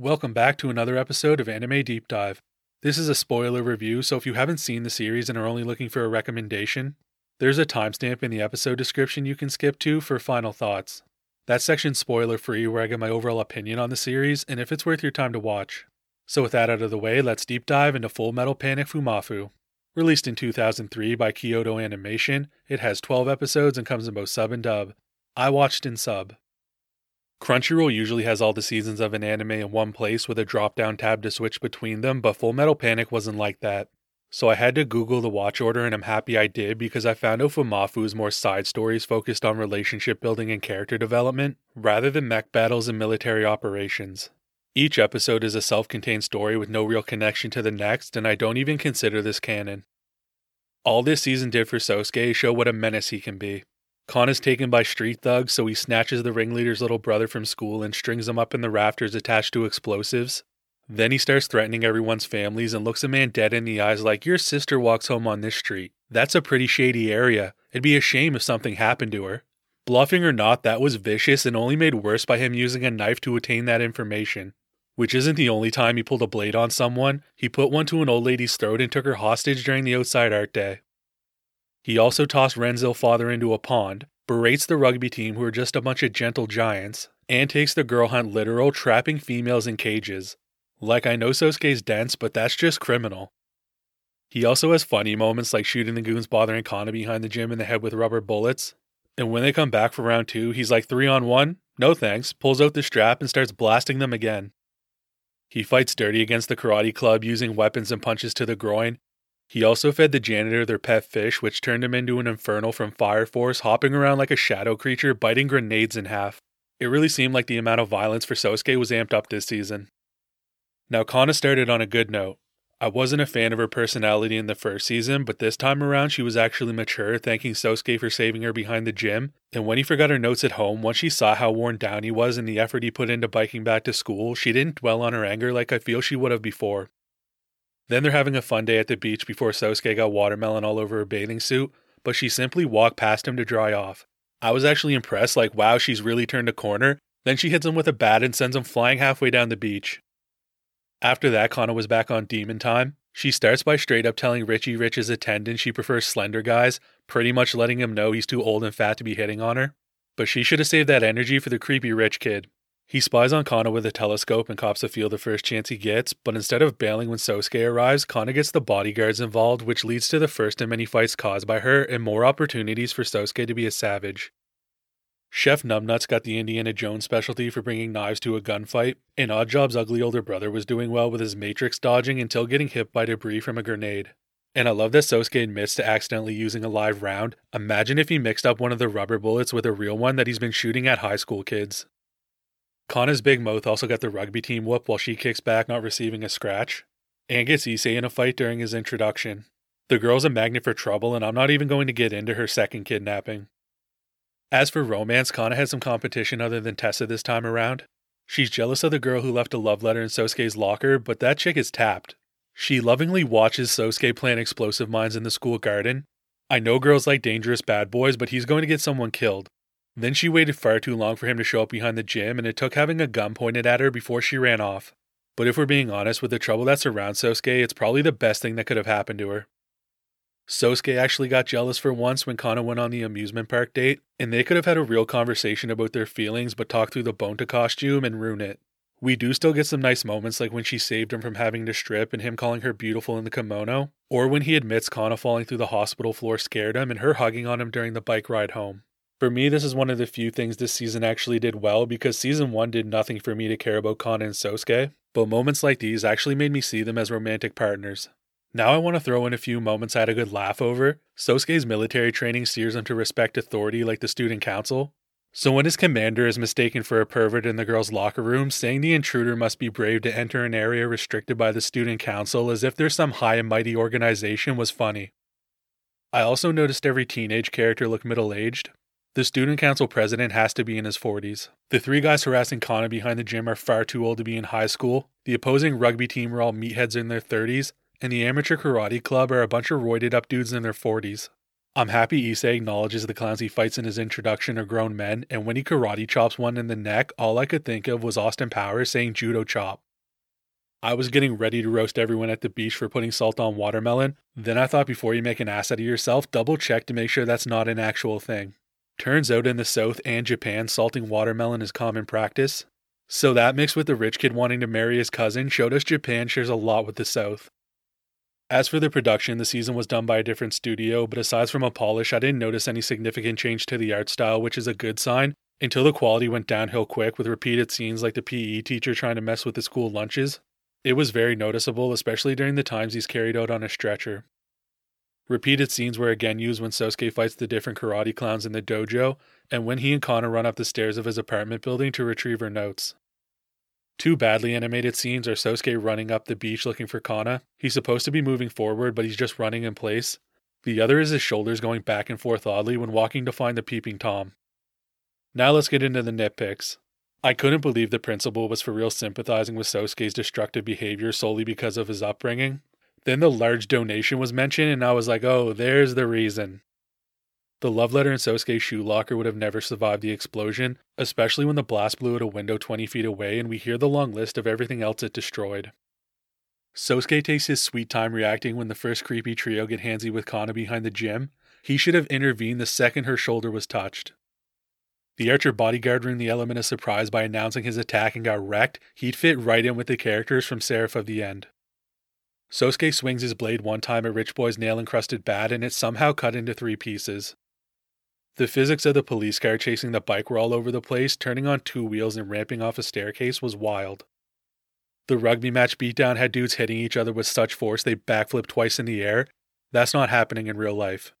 Welcome back to another episode of Anime Deep Dive. This is a spoiler review, so if you haven't seen the series and are only looking for a recommendation, there's a timestamp in the episode description you can skip to for final thoughts. That section's spoiler free where I give my overall opinion on the series and if it's worth your time to watch. So with that out of the way, let's deep dive into Full Metal Panic Fumoffu. Released in 2003 by Kyoto Animation, it has 12 episodes and comes in both sub and dub. I watched in sub. Crunchyroll usually has all the seasons of an anime in one place with a drop down tab to switch between them, but Full Metal Panic wasn't like that. So I had to Google the watch order, and I'm happy I did because I found out Fumoffu is more side stories focused on relationship building and character development, rather than mech battles and military operations. Each episode is a self contained story with no real connection to the next, and I don't even consider this canon. All this season did for Sosuke is show what a menace he can be. Kon is taken by street thugs, so he snatches the ringleader's little brother from school and strings him up in the rafters attached to explosives. Then he starts threatening everyone's families and looks a man dead in the eyes like, Your sister walks home on this street. That's a pretty shady area. It'd be a shame if something happened to her. Bluffing or not, that was vicious and only made worse by him using a knife to attain that information. Which isn't the only time he pulled a blade on someone, he put one to an old lady's throat and took her hostage during the outside art day. He also tossed Ren's father into a pond, berates the rugby team who are just a bunch of gentle giants, and takes the girl hunt literal, trapping females in cages. Like, I know Sosuke's dense, but that's just criminal. He also has funny moments like shooting the goons bothering Kana behind the gym in the head with rubber bullets. And when they come back for round two, he's like three on one, no thanks, pulls out the strap and starts blasting them again. He fights dirty against the karate club using weapons and punches to the groin, he also fed the janitor their pet fish, which turned him into an infernal from Fire Force, hopping around like a shadow creature, biting grenades in half. It really seemed like the amount of violence for Sosuke was amped up this season. Now, Kana started on a good note. I wasn't a fan of her personality in the first season, but this time around she was actually mature, thanking Sosuke for saving her behind the gym. And when he forgot her notes at home, once she saw how worn down he was and the effort he put into biking back to school, she didn't dwell on her anger like I feel she would have before. Then they're having a fun day at the beach before Sosuke got watermelon all over her bathing suit, but she simply walked past him to dry off. I was actually impressed, like, wow, she's really turned a corner. Then she hits him with a bat and sends him flying halfway down the beach. After that, Kana was back on demon time. She starts by straight up telling Richie Rich's attendant she prefers slender guys, pretty much letting him know he's too old and fat to be hitting on her. But she should have saved that energy for the creepy rich kid. He spies on Kana with a telescope and cops the field the first chance he gets, but instead of bailing when Sosuke arrives, Kana gets the bodyguards involved, which leads to the first in many fights caused by her and more opportunities for Sosuke to be a savage. Chef Numbnuts got the Indiana Jones specialty for bringing knives to a gunfight, and Oddjob's ugly older brother was doing well with his matrix dodging until getting hit by debris from a grenade. And I love that Sosuke admits to accidentally using a live round. Imagine if he mixed up one of the rubber bullets with a real one that he's been shooting at high school kids. Kana's big mouth also got the rugby team whoop while she kicks back, not receiving a scratch, and gets Issei in a fight during his introduction. The girl's a magnet for trouble, and I'm not even going to get into her second kidnapping. As for romance, Kana had some competition other than Tessa this time around. She's jealous of the girl who left a love letter in Sosuke's locker, but that chick is tapped. She lovingly watches Sosuke plant explosive mines in the school garden. I know girls like dangerous bad boys, but he's going to get someone killed. Then she waited far too long for him to show up behind the gym, and it took having a gun pointed at her before she ran off. But if we're being honest, with the trouble that surrounds Sosuke, it's probably the best thing that could have happened to her. Sosuke actually got jealous for once when Kana went on the amusement park date, and they could have had a real conversation about their feelings but talk through the Bonta costume and ruin it. We do still get some nice moments like when she saved him from having to strip and him calling her beautiful in the kimono, or when he admits Kana falling through the hospital floor scared him and her hugging on him during the bike ride home. For me, this is one of the few things this season actually did well because season 1 did nothing for me to care about Kana and Sosuke, but moments like these actually made me see them as romantic partners. Now I want to throw in a few moments I had a good laugh over. Sosuke's military training steers him to respect authority like the student council. So when his commander is mistaken for a pervert in the girl's locker room, saying the intruder must be brave to enter an area restricted by the student council as if there's some high and mighty organization was funny. I also noticed every teenage character look middle aged. The student council president has to be in his 40s. The three guys harassing Kana behind the gym are far too old to be in high school. The opposing rugby team are all meatheads in their 30s, and the amateur karate club are a bunch of roided up dudes in their 40s. I'm happy Issei acknowledges the clowns he fights in his introduction are grown men, and when he karate chops one in the neck, all I could think of was Austin Powers saying judo chop. I was getting ready to roast everyone at the beach for putting salt on watermelon. Then I thought before you make an ass out of yourself, double check to make sure that's not an actual thing. Turns out in the South and Japan, salting watermelon is common practice. So that mixed with the rich kid wanting to marry his cousin showed us Japan shares a lot with the South. As for the production, the season was done by a different studio, but aside from a polish, I didn't notice any significant change to the art style, which is a good sign, until the quality went downhill quick with repeated scenes like the PE teacher trying to mess with the school lunches. It was very noticeable, especially during the times he's carried out on a stretcher. Repeated scenes were again used when Sosuke fights the different karate clowns in the dojo, and when he and Kana run up the stairs of his apartment building to retrieve her notes. Two badly animated scenes are Sosuke running up the beach looking for Kana. He's supposed to be moving forward, but he's just running in place. The other is his shoulders going back and forth oddly when walking to find the peeping Tom. Now let's get into the nitpicks. I couldn't believe the principal was for real sympathizing with Sosuke's destructive behavior solely because of his upbringing. Then the large donation was mentioned, and I was like, oh, there's the reason. The love letter in Sosuke's shoe locker would have never survived the explosion, especially when the blast blew out a window 20 feet away and we hear the long list of everything else it destroyed. Sosuke takes his sweet time reacting when the first creepy trio get handsy with Kana behind the gym. He should have intervened the second her shoulder was touched. The Archer bodyguard ruined the element of surprise by announcing his attack and got wrecked. He'd fit right in with the characters from Seraph of the End. Sosuke swings his blade one time at Rich Boy's nail encrusted bat and it's somehow cut into three pieces. The physics of the police car chasing the bike were all over the place, turning on two wheels and ramping off a staircase was wild. The rugby match beatdown had dudes hitting each other with such force they backflipped twice in the air. That's not happening in real life.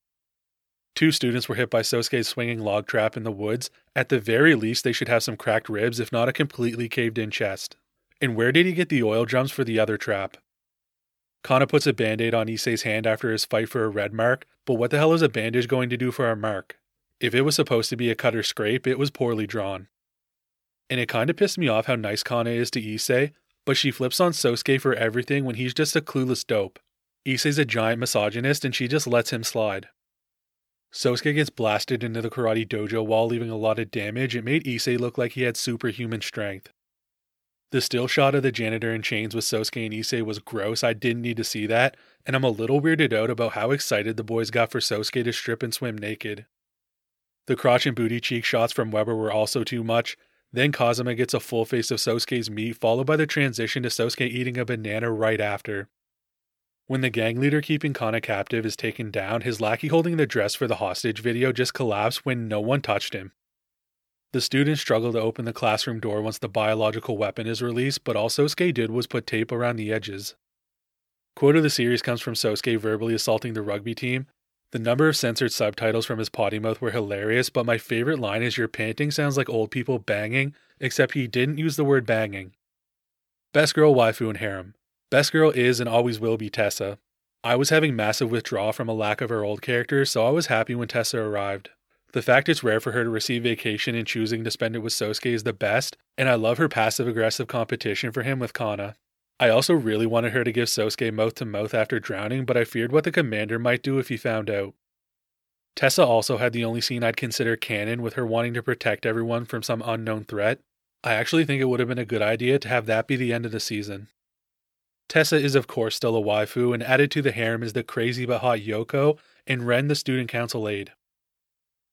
Two students were hit by Sosuke's swinging log trap in the woods. At the very least, they should have some cracked ribs, if not a completely caved in chest. And where did he get the oil drums for the other trap? Kana puts a band aid on Issei's hand after his fight for a red mark, but what the hell is a bandage going to do for a mark? If it was supposed to be a cut or scrape, it was poorly drawn. And it kinda pissed me off how nice Kana is to Issei, but she flips on Sosuke for everything when he's just a clueless dope. Issei's a giant misogynist and she just lets him slide. Sosuke gets blasted into the karate dojo while leaving a lot of damage. It made Issei look like he had superhuman strength. The still shot of the janitor in chains with Sosuke and Issei was gross. I didn't need to see that, and I'm a little weirded out about how excited the boys got for Sosuke to strip and swim naked. The crotch and booty cheek shots from Weber were also too much. Then Kazama gets a full face of Sosuke's meat, followed by the transition to Sosuke eating a banana right after. When the gang leader keeping Kana captive is taken down, his lackey holding the dress for the hostage video just collapsed when no one touched him. The students struggle to open the classroom door once the biological weapon is released, but all Sosuke did was put tape around the edges. Quote of the series comes from Sosuke verbally assaulting the rugby team. The number of censored subtitles from his potty mouth were hilarious, but my favorite line is Your panting sounds like old people banging, except he didn't use the word banging. Best girl waifu in harem. Best girl is and always will be Tessa. I was having massive withdrawal from a lack of her old character, so I was happy when Tessa arrived. The fact it's rare for her to receive vacation and choosing to spend it with Sosuke is the best, and I love her passive aggressive competition for him with Kana. I also really wanted her to give Sosuke mouth to mouth after drowning, but I feared what the commander might do if he found out. Tessa also had the only scene I'd consider canon with her wanting to protect everyone from some unknown threat. I actually think it would have been a good idea to have that be the end of the season. Tessa is, of course, still a waifu, and added to the harem is the crazy but hot Yoko and Ren, the student council aide.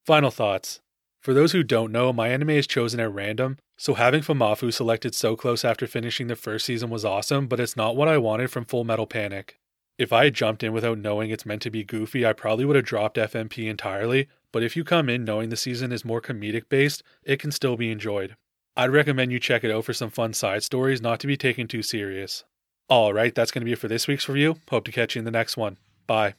Final thoughts. For those who don't know, my anime is chosen at random, so having Fumoffu selected so close after finishing the first season was awesome, but it's not what I wanted from Full Metal Panic. If I had jumped in without knowing it's meant to be goofy, I probably would have dropped FMP entirely, but if you come in knowing the season is more comedic based, it can still be enjoyed. I'd recommend you check it out for some fun side stories, not to be taken too serious. All right, that's going to be it for this week's review. Hope to catch you in the next one. Bye.